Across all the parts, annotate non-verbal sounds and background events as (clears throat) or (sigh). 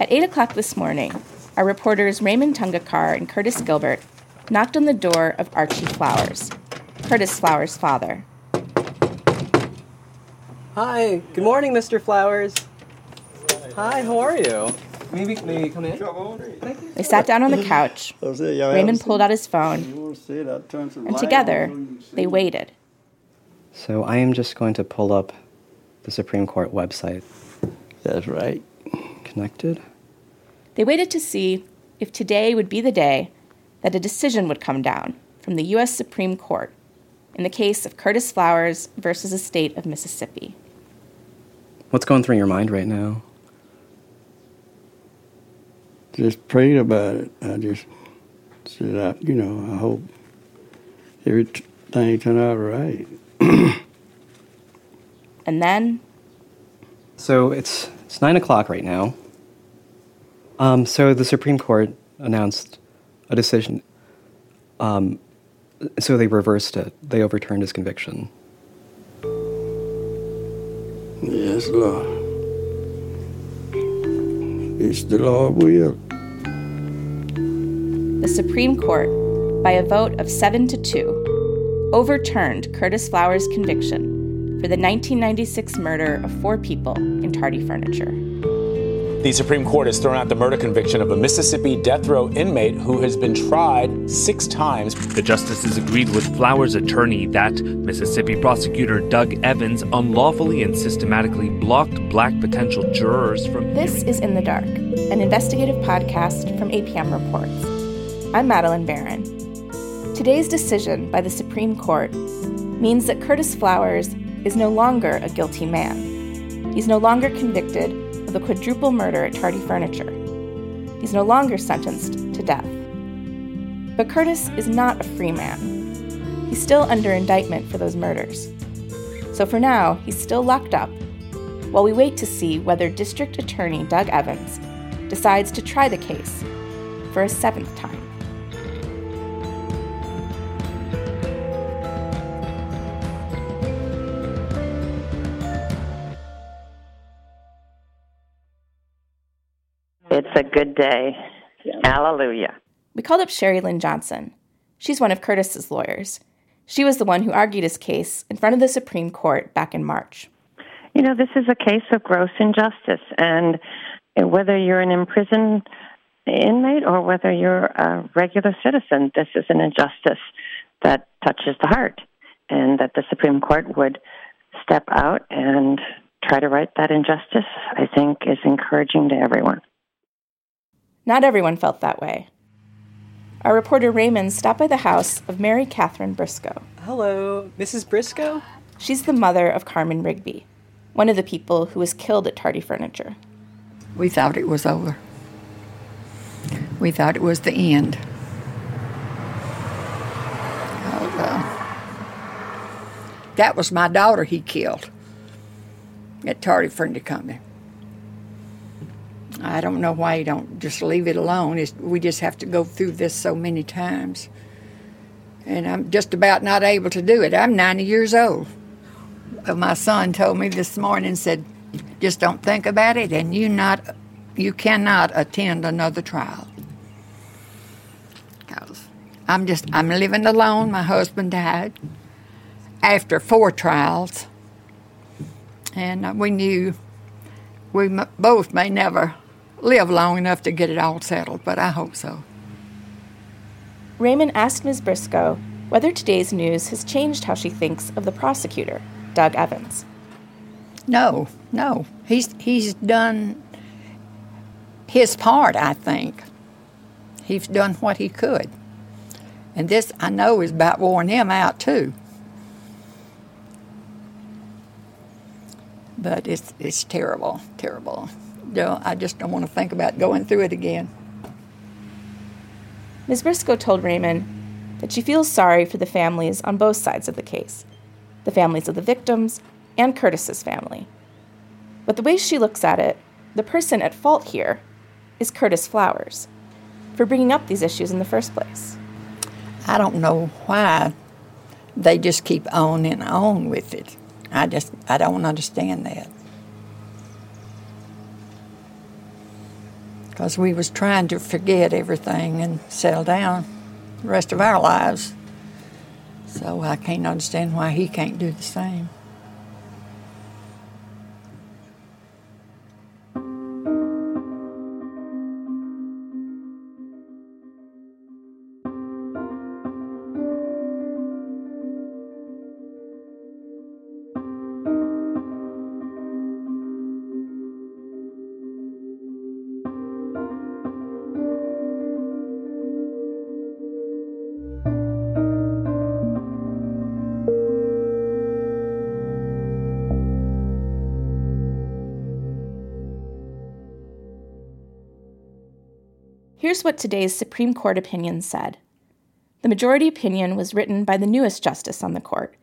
At 8 o'clock this morning, our reporters Rehman Tungekar and Curtis Gilbert knocked on the door of Archie Flowers, Curtis Flowers' father. Hi, good morning, Mr. Flowers. Hi, how are you? Maybe, maybe come in. They sat down on the couch. Rehman pulled out his phone, and together they waited. So I am just going to pull up the Supreme Court website. That's right. Connected? They waited to see if today would be the day that a decision would come down from the U.S. Supreme Court in the case of Curtis Flowers versus the state of Mississippi. What's going through your mind right now? Just prayed about it. I just said, I, you know, I hope everything turned out right. (clears throat) and then. So it's it's nine o'clock right now. Um, so the Supreme Court announced a decision. Um, so they reversed it. They overturned his conviction. Yes, Lord. It's the Lord will. The Supreme Court, by a vote of seven to two, overturned Curtis Flowers' conviction for the 1996 murder of four people in Tardy Furniture. The Supreme Court has thrown out the murder conviction of a Mississippi death row inmate who has been tried six times. The justices agreed with Flowers' attorney that Mississippi prosecutor Doug Evans unlawfully and systematically blocked black potential jurors from. This is In the Dark, an investigative podcast from APM Reports. I'm Madeleine Baran. Today's decision by the Supreme Court means that Curtis Flowers is no longer a guilty man. He's no longer convicted of the quadruple murder at Tardy Furniture. He's no longer sentenced to death. But Curtis is not a free man. He's still under indictment for those murders. So for now, he's still locked up while we wait to see whether District Attorney Doug Evans decides to try the case for a seventh time. It's a good day. Hallelujah. We called up Sheri Lynn Johnson. She's one of Curtis's lawyers. She was the one who argued his case in front of the Supreme Court back in March. You know, this is a case of gross injustice, and whether you're an imprisoned inmate or whether you're a regular citizen, this is an injustice that touches the heart, and that the Supreme Court would step out and try to right that injustice, I think, is encouraging to everyone. Not everyone felt that way. Our reporter Rehman stopped by the house of Mary Catherine Briscoe. Hello, Mrs. Briscoe? She's the mother of Carmen Rigby, one of the people who was killed at Tardy Furniture. We thought it was over. We thought it was the end. Uh, that was my daughter he killed at Tardy Furniture Company. I don't know why you don't just leave it alone. It's, we just have to go through this so many times. And I'm just about not able to do it. I'm 90 years old. But my son told me this morning, said, just don't think about it, and you not, you cannot attend another trial. I'm just, I'm living alone. My husband died after four trials, and uh, we knew we both may never live long enough to get it all settled, but I hope so. Rehman asked Ms. Briscoe whether today's news has changed how she thinks of the prosecutor, Doug Evans. No, no. He's he's done his part, I think. He's done what he could. And this I know is about worn him out too. But it's it's terrible, terrible don't, I just don't want to think about going through it again. Ms. Briscoe told Rehman that she feels sorry for the families on both sides of the case the families of the victims and Curtis's family. But the way she looks at it, the person at fault here is Curtis Flowers for bringing up these issues in the first place. I don't know why they just keep on and on with it. I just I don't understand that. Because we was trying to forget everything and settle down the rest of our lives. So I can't understand why he can't do the same. Here's what today's Supreme Court opinion said. The majority opinion was written by the newest justice on the court,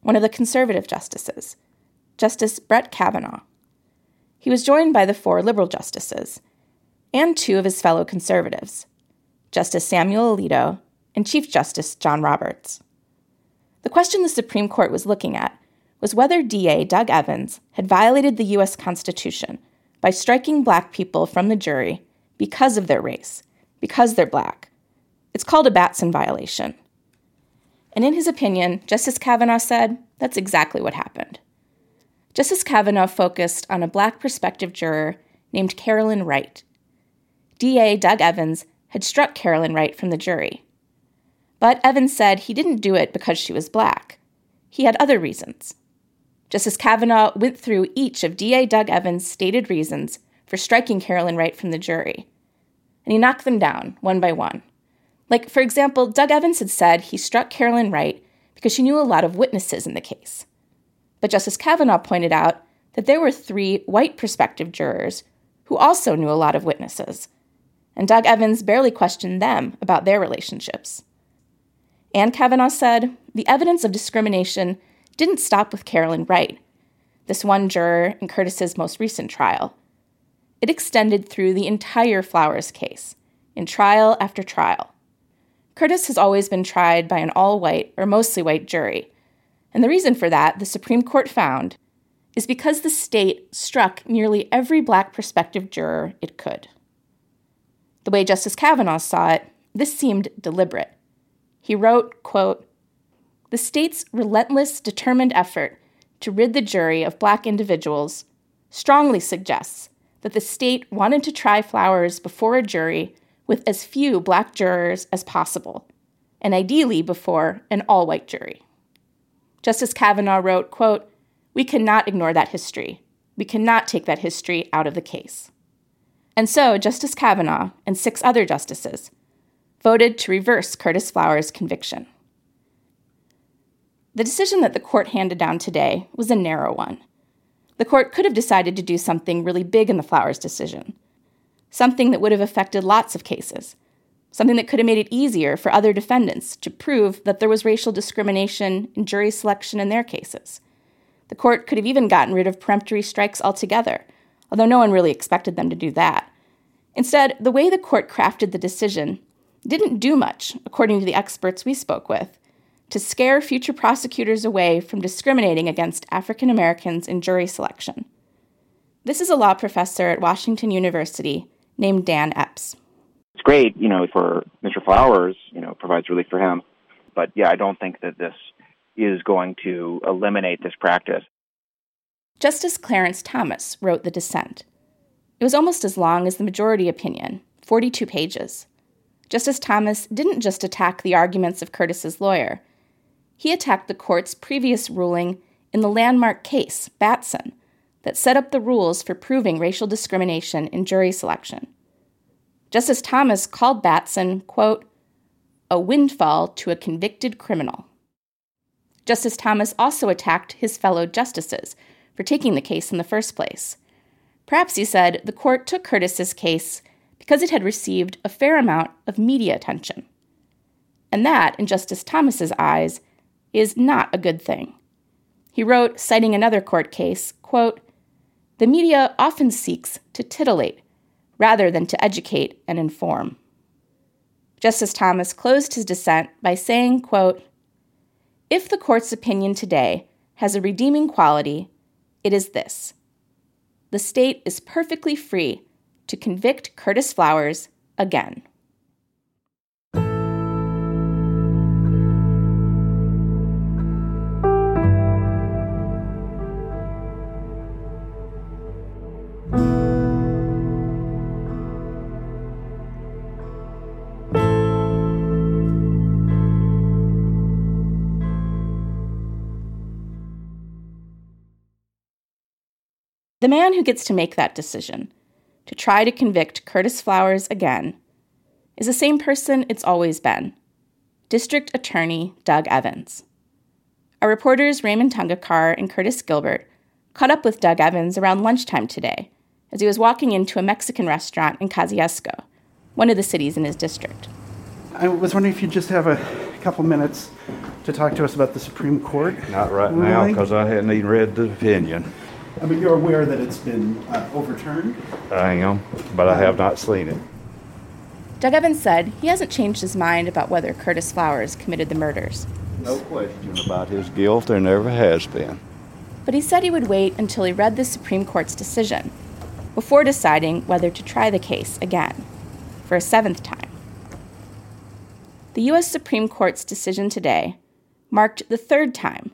one of the conservative justices, Justice Brett Kavanaugh. He was joined by the four liberal justices and two of his fellow conservatives, Justice Samuel Alito and Chief Justice John Roberts. The question the Supreme Court was looking at was whether DA Doug Evans had violated the U.S. Constitution by striking black people from the jury because of their race because they're black. It's called a Batson violation. And in his opinion, Justice Kavanaugh said that's exactly what happened. Justice Kavanaugh focused on a black prospective juror named Carolyn Wright. DA Doug Evans had struck Carolyn Wright from the jury. But Evans said he didn't do it because she was black. He had other reasons. Justice Kavanaugh went through each of DA Doug Evans' stated reasons for striking Carolyn Wright from the jury and he knocked them down one by one. Like, for example, Doug Evans had said he struck Carolyn Wright because she knew a lot of witnesses in the case. But Justice Kavanaugh pointed out that there were three white prospective jurors who also knew a lot of witnesses, and Doug Evans barely questioned them about their relationships. And Kavanaugh said the evidence of discrimination didn't stop with Carolyn Wright, this one juror in Curtis's most recent trial. It extended through the entire Flowers case, in trial after trial. Curtis has always been tried by an all white or mostly white jury, and the reason for that, the Supreme Court found, is because the state struck nearly every black prospective juror it could. The way Justice Kavanaugh saw it, this seemed deliberate. He wrote, quote, The state's relentless, determined effort to rid the jury of black individuals strongly suggests that the state wanted to try Flowers before a jury with as few black jurors as possible, and ideally before an all white jury. Justice Kavanaugh wrote, quote, We cannot ignore that history. We cannot take that history out of the case. And so Justice Kavanaugh and six other justices voted to reverse Curtis Flowers' conviction. The decision that the court handed down today was a narrow one. The court could have decided to do something really big in the Flowers decision, something that would have affected lots of cases, something that could have made it easier for other defendants to prove that there was racial discrimination in jury selection in their cases. The court could have even gotten rid of peremptory strikes altogether, although no one really expected them to do that. Instead, the way the court crafted the decision didn't do much, according to the experts we spoke with to scare future prosecutors away from discriminating against African Americans in jury selection. This is a law professor at Washington University named Dan Epps. It's great, you know, for Mr. Flowers, you know, provides relief for him. But yeah, I don't think that this is going to eliminate this practice. Justice Clarence Thomas wrote the dissent. It was almost as long as the majority opinion, 42 pages. Justice Thomas didn't just attack the arguments of Curtis's lawyer he attacked the court's previous ruling in the landmark case, Batson, that set up the rules for proving racial discrimination in jury selection. Justice Thomas called Batson, quote, a windfall to a convicted criminal. Justice Thomas also attacked his fellow justices for taking the case in the first place. Perhaps he said the court took Curtis's case because it had received a fair amount of media attention. And that, in Justice Thomas's eyes, is not a good thing. He wrote, citing another court case, quote, The media often seeks to titillate rather than to educate and inform. Justice Thomas closed his dissent by saying, quote, If the court's opinion today has a redeeming quality, it is this. The state is perfectly free to convict Curtis Flowers again. The man who gets to make that decision, to try to convict Curtis Flowers again, is the same person it's always been District Attorney Doug Evans. Our reporters Rehman Tungekar and Curtis Gilbert caught up with Doug Evans around lunchtime today as he was walking into a Mexican restaurant in Kosciusko, one of the cities in his district. I was wondering if you'd just have a couple minutes to talk to us about the Supreme Court. Not right now, because I hadn't even read the opinion. I mean, you're aware that it's been uh, overturned. I am, but I have not seen it. Doug Evans said he hasn't changed his mind about whether Curtis Flowers committed the murders, No question about his guilt. There never has been. but he said he would wait until he read the Supreme Court's decision before deciding whether to try the case again for a seventh time. The U.S. Supreme Court's decision today marked the third time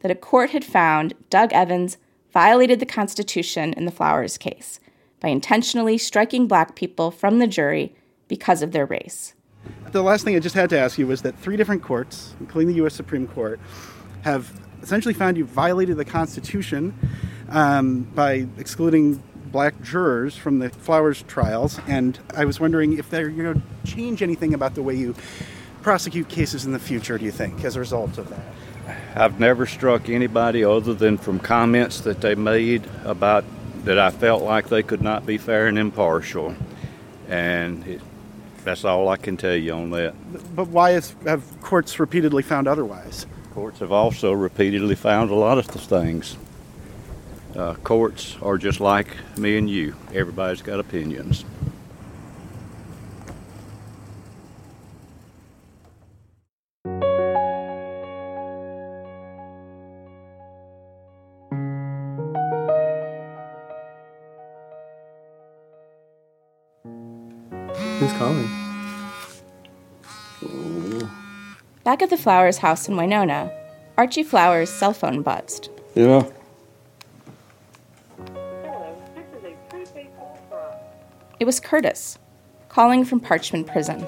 that a court had found Doug Evans violated the Constitution in the Flowers case by intentionally striking black people from the jury because of their race. The last thing I just had to ask you was that three different courts, including the U.S. Supreme Court, have essentially found you violated the Constitution um, by excluding black jurors from the Flowers trials. And I was wondering if they're going to change anything about the way you prosecute cases in the future, do you think, as a result of that? I've never struck anybody other than from comments that they made about that I felt like they could not be fair and impartial. And it, that's all I can tell you on that. But why is, have courts repeatedly found otherwise? Courts have also repeatedly found a lot of things. Uh, courts are just like me and you. Everybody's got opinions. The Flowers house in Winona, Archie Flowers' cell phone buzzed. Yeah. It was Curtis, calling from Parchman Prison.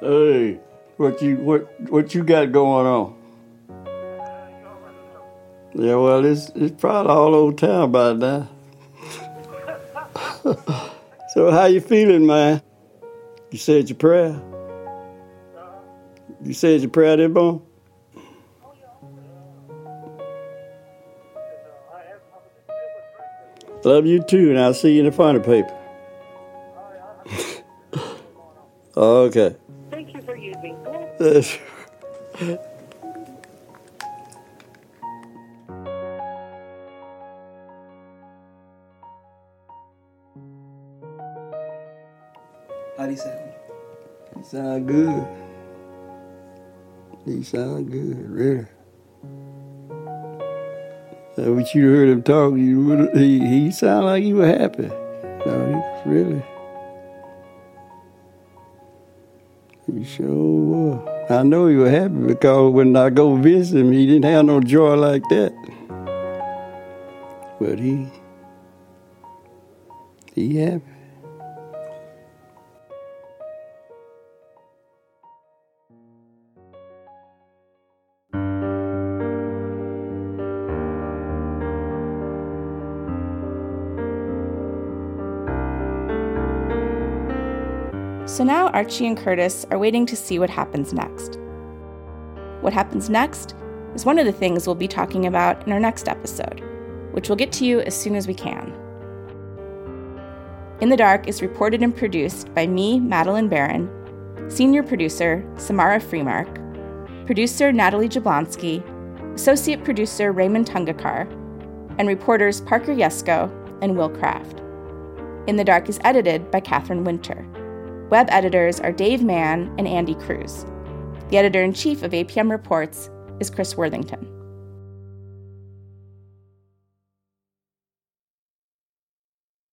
Hey, what you what what you got going on? Yeah, well, it's it's probably all over town by now. (laughs) so how you feeling, man? You said your prayer. You said your prayer, there, boy. Love you too, and I'll see you in the final paper. (laughs) okay. Thank you for using How do you sound? You sound good. You sound good, really. What you heard him talk, you he he sounded like he was happy. No, he was really. He sure was. I know he was happy because when I go visit him, he didn't have no joy like that. But he he happy. So now Archie and Curtis are waiting to see what happens next. What happens next is one of the things we'll be talking about in our next episode, which we'll get to you as soon as we can. In the Dark is reported and produced by me, Madeleine Baran, senior producer Samara Freemark, producer Natalie Jablonski, associate producer Rehman Tungekar, and reporters Parker Yesko and Will Craft. In the Dark is edited by Catherine Winter. Web editors are Dave Mann and Andy Kruse. The editor in chief of APM Reports is Chris Worthington.